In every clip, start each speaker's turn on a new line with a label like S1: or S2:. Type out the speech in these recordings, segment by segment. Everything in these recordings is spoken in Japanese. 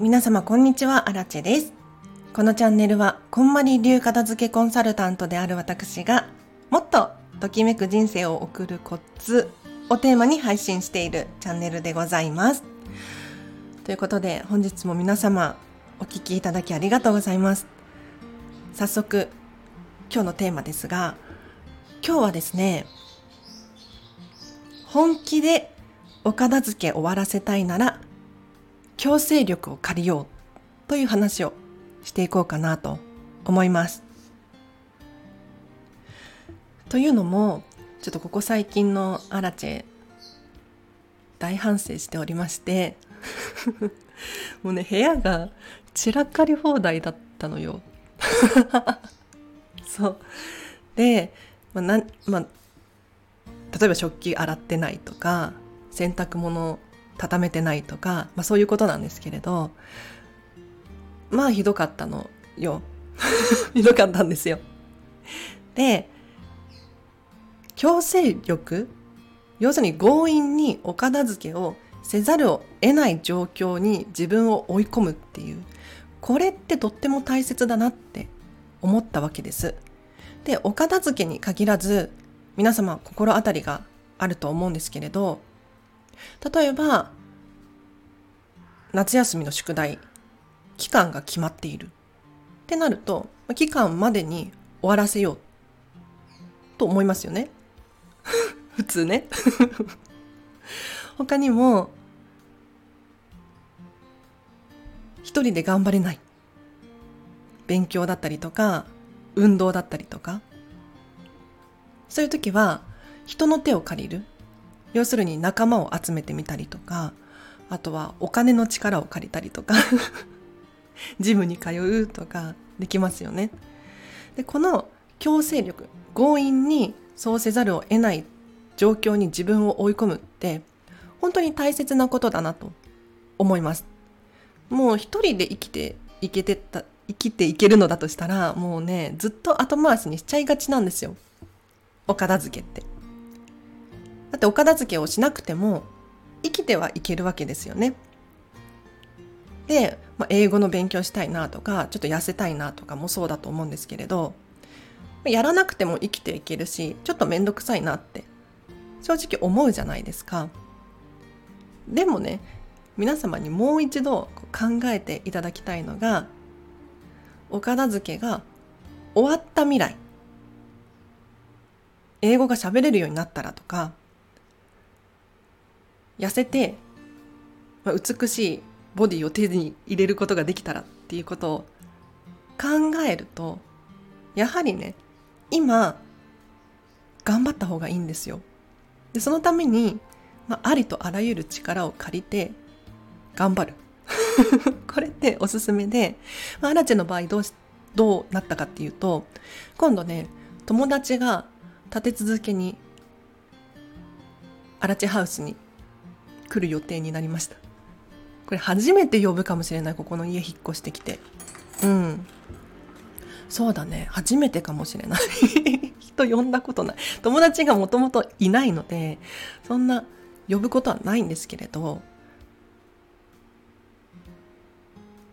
S1: 皆様こんにちは、アラチェです。このチャンネルは、こんまり流片付けコンサルタントである私が、もっとときめく人生を送るコツをテーマに配信しているチャンネルでございます。ということで、本日も皆様お聴きいただきありがとうございます。早速、今日のテーマですが、今日はですね、本気でお片付け終わらせたいなら強制力を借りようという話をしていこうかなと思います。というのも、ちょっとここ最近のアラチェ大反省しておりまして もうね、部屋が散らかり放題だったのよ。そう。で、まあなまあ、例えば食器洗ってないとか、洗濯物畳めてないとか、まあ、そういうことなんですけれどまあひどかったのよ。ひどかったんですよ。で強制力要するに強引にお片付けをせざるを得ない状況に自分を追い込むっていうこれってとっても大切だなって思ったわけです。でお片付けに限らず皆様心当たりがあると思うんですけれど例えば、夏休みの宿題、期間が決まっている。ってなると、期間までに終わらせようと思いますよね。普通ね。他にも、一人で頑張れない。勉強だったりとか、運動だったりとか。そういう時は、人の手を借りる。要するに仲間を集めてみたりとかあとはお金の力を借りたりとか ジムに通うとかできますよね。でこの強制力強引にそうせざるを得ない状況に自分を追い込むって本当に大切なことだなと思います。もう一人で生きていけてた生きていけるのだとしたらもうねずっと後回しにしちゃいがちなんですよ。お片付けって。だってお片付けをしなくても生きてはいけるわけですよね。で、まあ、英語の勉強したいなとかちょっと痩せたいなとかもそうだと思うんですけれどやらなくても生きていけるしちょっと面倒くさいなって正直思うじゃないですか。でもね皆様にもう一度考えていただきたいのがお片付けが終わった未来英語が喋れるようになったらとか痩せて、まあ、美しいボディを手に入れることができたらっていうことを考えるとやはりね今頑張った方がいいんですよ。でそのために、まあ、ありとあらゆる力を借りて頑張る。これっておすすめで、まあ、アラチェの場合どうしどうなったかっていうと今度ね友達が立て続けにアラチェハウスに来る予定になりました。これ初めて呼ぶかもしれないここの家引っ越してきて。うん。そうだね。初めてかもしれない。人呼んだことない。友達がもともといないのでそんな呼ぶことはないんですけれど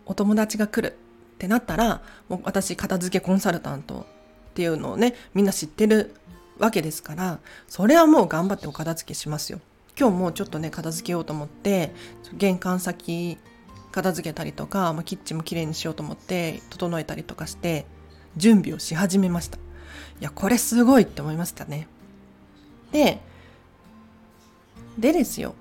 S1: お友達が来るってなったらもう私片付けコンサルタントっていうのをねみんな知ってるわけですからそれはもう頑張ってお片付けしますよ。今日もちょっとね片付けようと思って玄関先片付けたりとか、まあ、キッチンもきれいにしようと思って整えたりとかして準備をし始めました。いやこれすごいって思いましたね。ででですよ。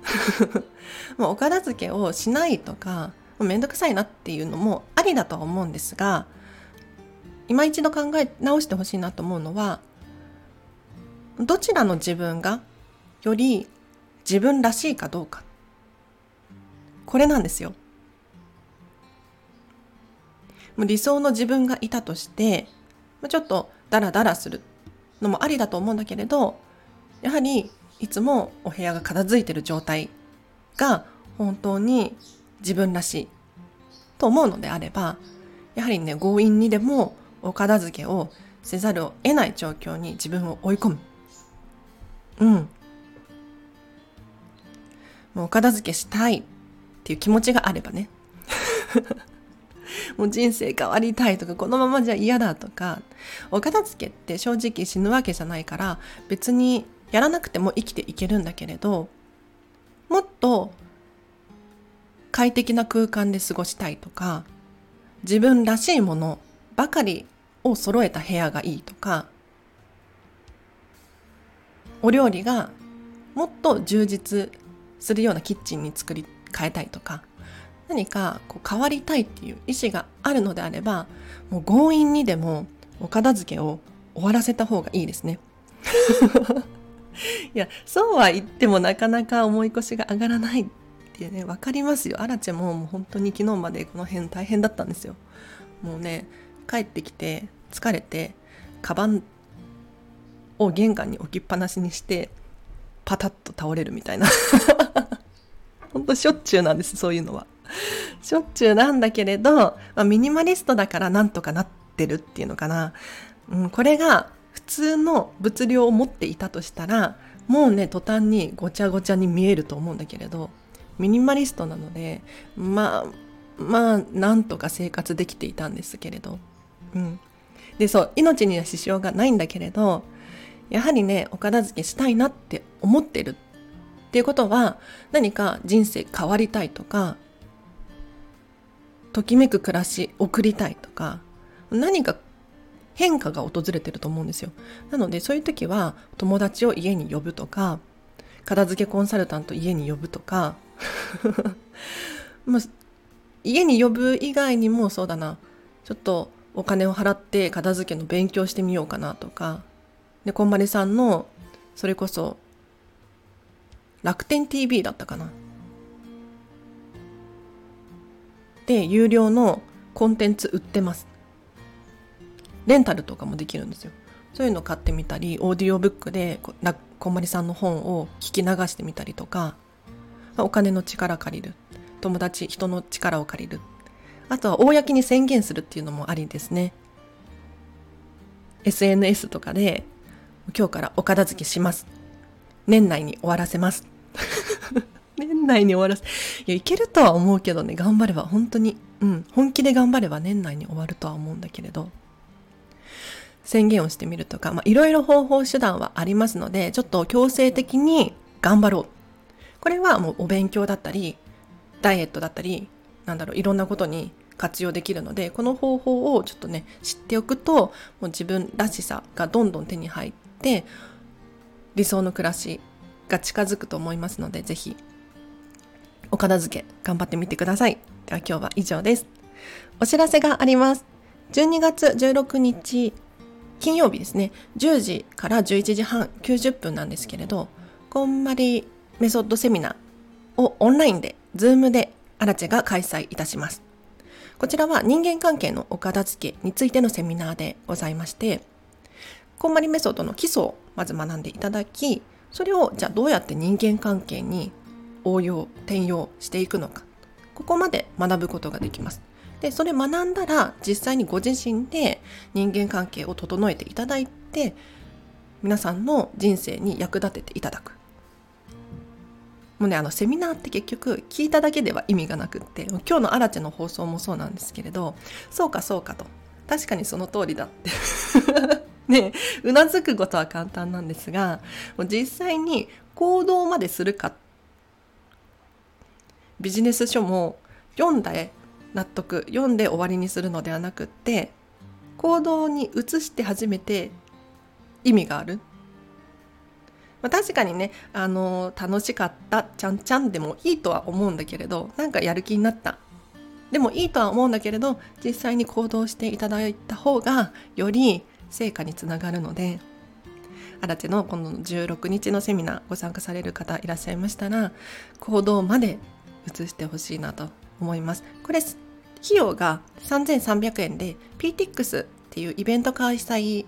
S1: もうお片付けをしないとかめんどくさいなっていうのもありだとは思うんですが今一度考え直してほしいなと思うのはどちらの自分がより自分らしいかどうか。これなんですよ。もう理想の自分がいたとしてちょっとダラダラするのもありだと思うんだけれどやはりいつもお部屋が片付いてる状態が本当に自分らしいと思うのであればやはりね強引にでもお片付けをせざるを得ない状況に自分を追い込む。うん。もうお片付けしたいっていう気持ちがあればね。もう人生変わりたいとかこのままじゃ嫌だとかお片付けって正直死ぬわけじゃないから別にやらなくても生きていけるんだけれどもっと快適な空間で過ごしたいとか自分らしいものばかりを揃えた部屋がいいとかお料理がもっと充実するようなキッチンに作り変えたいとか何かこう変わりたいっていう意思があるのであればもう強引にでもお片付けを終わらせた方がいいですね。いやそうは言ってもなかなか重い腰が上がらないってね分かりますよアラチェももう本当に昨日までこの辺大変だったんですよもうね帰ってきて疲れてカバンを玄関に置きっぱなしにしてパタッと倒れるみたいな。本当しょっちゅうなんですそういうのは。しょっちゅうなんだけれど、まあ、ミニマリストだからなんとかなってるっていうのかな、うん、これが普通の物量を持っていたとしたらもうね途端にごちゃごちゃに見えると思うんだけれどミニマリストなのでまあまあなんとか生活できていたんですけれど、うん、でそう命には支障がないんだけれどやはりねお片付けしたいなって思ってるっていうことは何か人生変わりたいとかときめく暮らし送りたいとか何か変化が訪れてると思うんですよ。なのでそういう時は友達を家に呼ぶとか片付けコンサルタント家に呼ぶとか まあ、家に呼ぶ以外にもそうだなちょっとお金を払って片付けの勉強してみようかなとかでこんまりさんのそれこそ楽天 TV だったかな。で有料のコンテンツ売ってます。レンタルとかもできるんですよ。そういうの買ってみたりオーディオブックでこんまりさんの本を聞き流してみたりとかお金の力借りる。友達人の力を借りる。あとは公に宣言するっていうのもありですね。SNS とかで今日からお片付けします。年内に終わらせます。年内に終わらせいやいけるとは思うけどね頑張れば本当に。うん本気で頑張れば年内に終わるとは思うんだけれど。宣言をしてみるとかいろいろ方法手段はありますのでちょっと強制的に頑張ろう。これはもうお勉強だったりダイエットだったりなんだろういろんなことに活用できるのでこの方法をちょっとね知っておくともう自分らしさがどんどん手に入って理想の暮らしが近づくと思いますのでぜひお片付け頑張ってみてください。では今日は以上です。お知らせがあります。12月16日金曜日ですね。10時から11時半90分なんですけれどこんまりメソッドセミナーをオンラインで、ズームでアラチェが開催いたします。こちらは人間関係のお片付けについてのセミナーでございまして、こんまりメソッドの基礎をまず学んでいただき、それをじゃあどうやって人間関係に応用、転用していくのか、ここまで学ぶことができます。で、それ学んだら実際にご自身で人間関係を整えていただいて、皆さんの人生に役立てていただく。もうねあのセミナーって結局聞いただけでは意味がなくって今日のアラチェの放送もそうなんですけれどそうかそうかと確かにその通りだってねうなずくことは簡単なんですがもう実際に行動までするか。ビジネス書も読んで納得読んで終わりにするのではなくって行動に移して初めて意味がある。まあ、確かにね、あのー、楽しかったちゃんちゃんでもいいとは思うんだけれどなんかやる気になった。でもいいとは思うんだけれど実際に行動していただいた方がより成果につながるので新手のこの16日のセミナーご参加される方いらっしゃいましたら行動まで移してほしいなと思いますこれ費用が3300円で PTX っていうイベント開催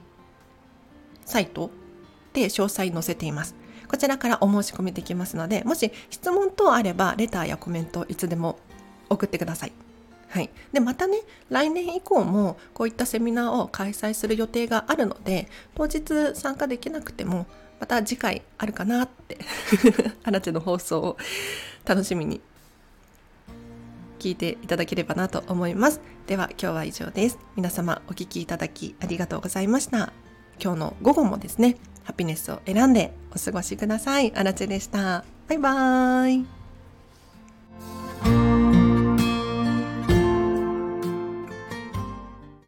S1: サイトで詳細載せています。こちらからお申し込みできますので、もし質問等あれば、レターやコメントいつでも送ってください。はい。で、またね、来年以降もこういったセミナーを開催する予定があるので、当日参加できなくても、また次回あるかなって アラチェの放送を楽しみに聞いていただければなと思いますでは今日は以上です皆様お聞きいただきありがとうございました今日の午後もですねハピネスを選んでお過ごしください。あらでした。バイバーイ。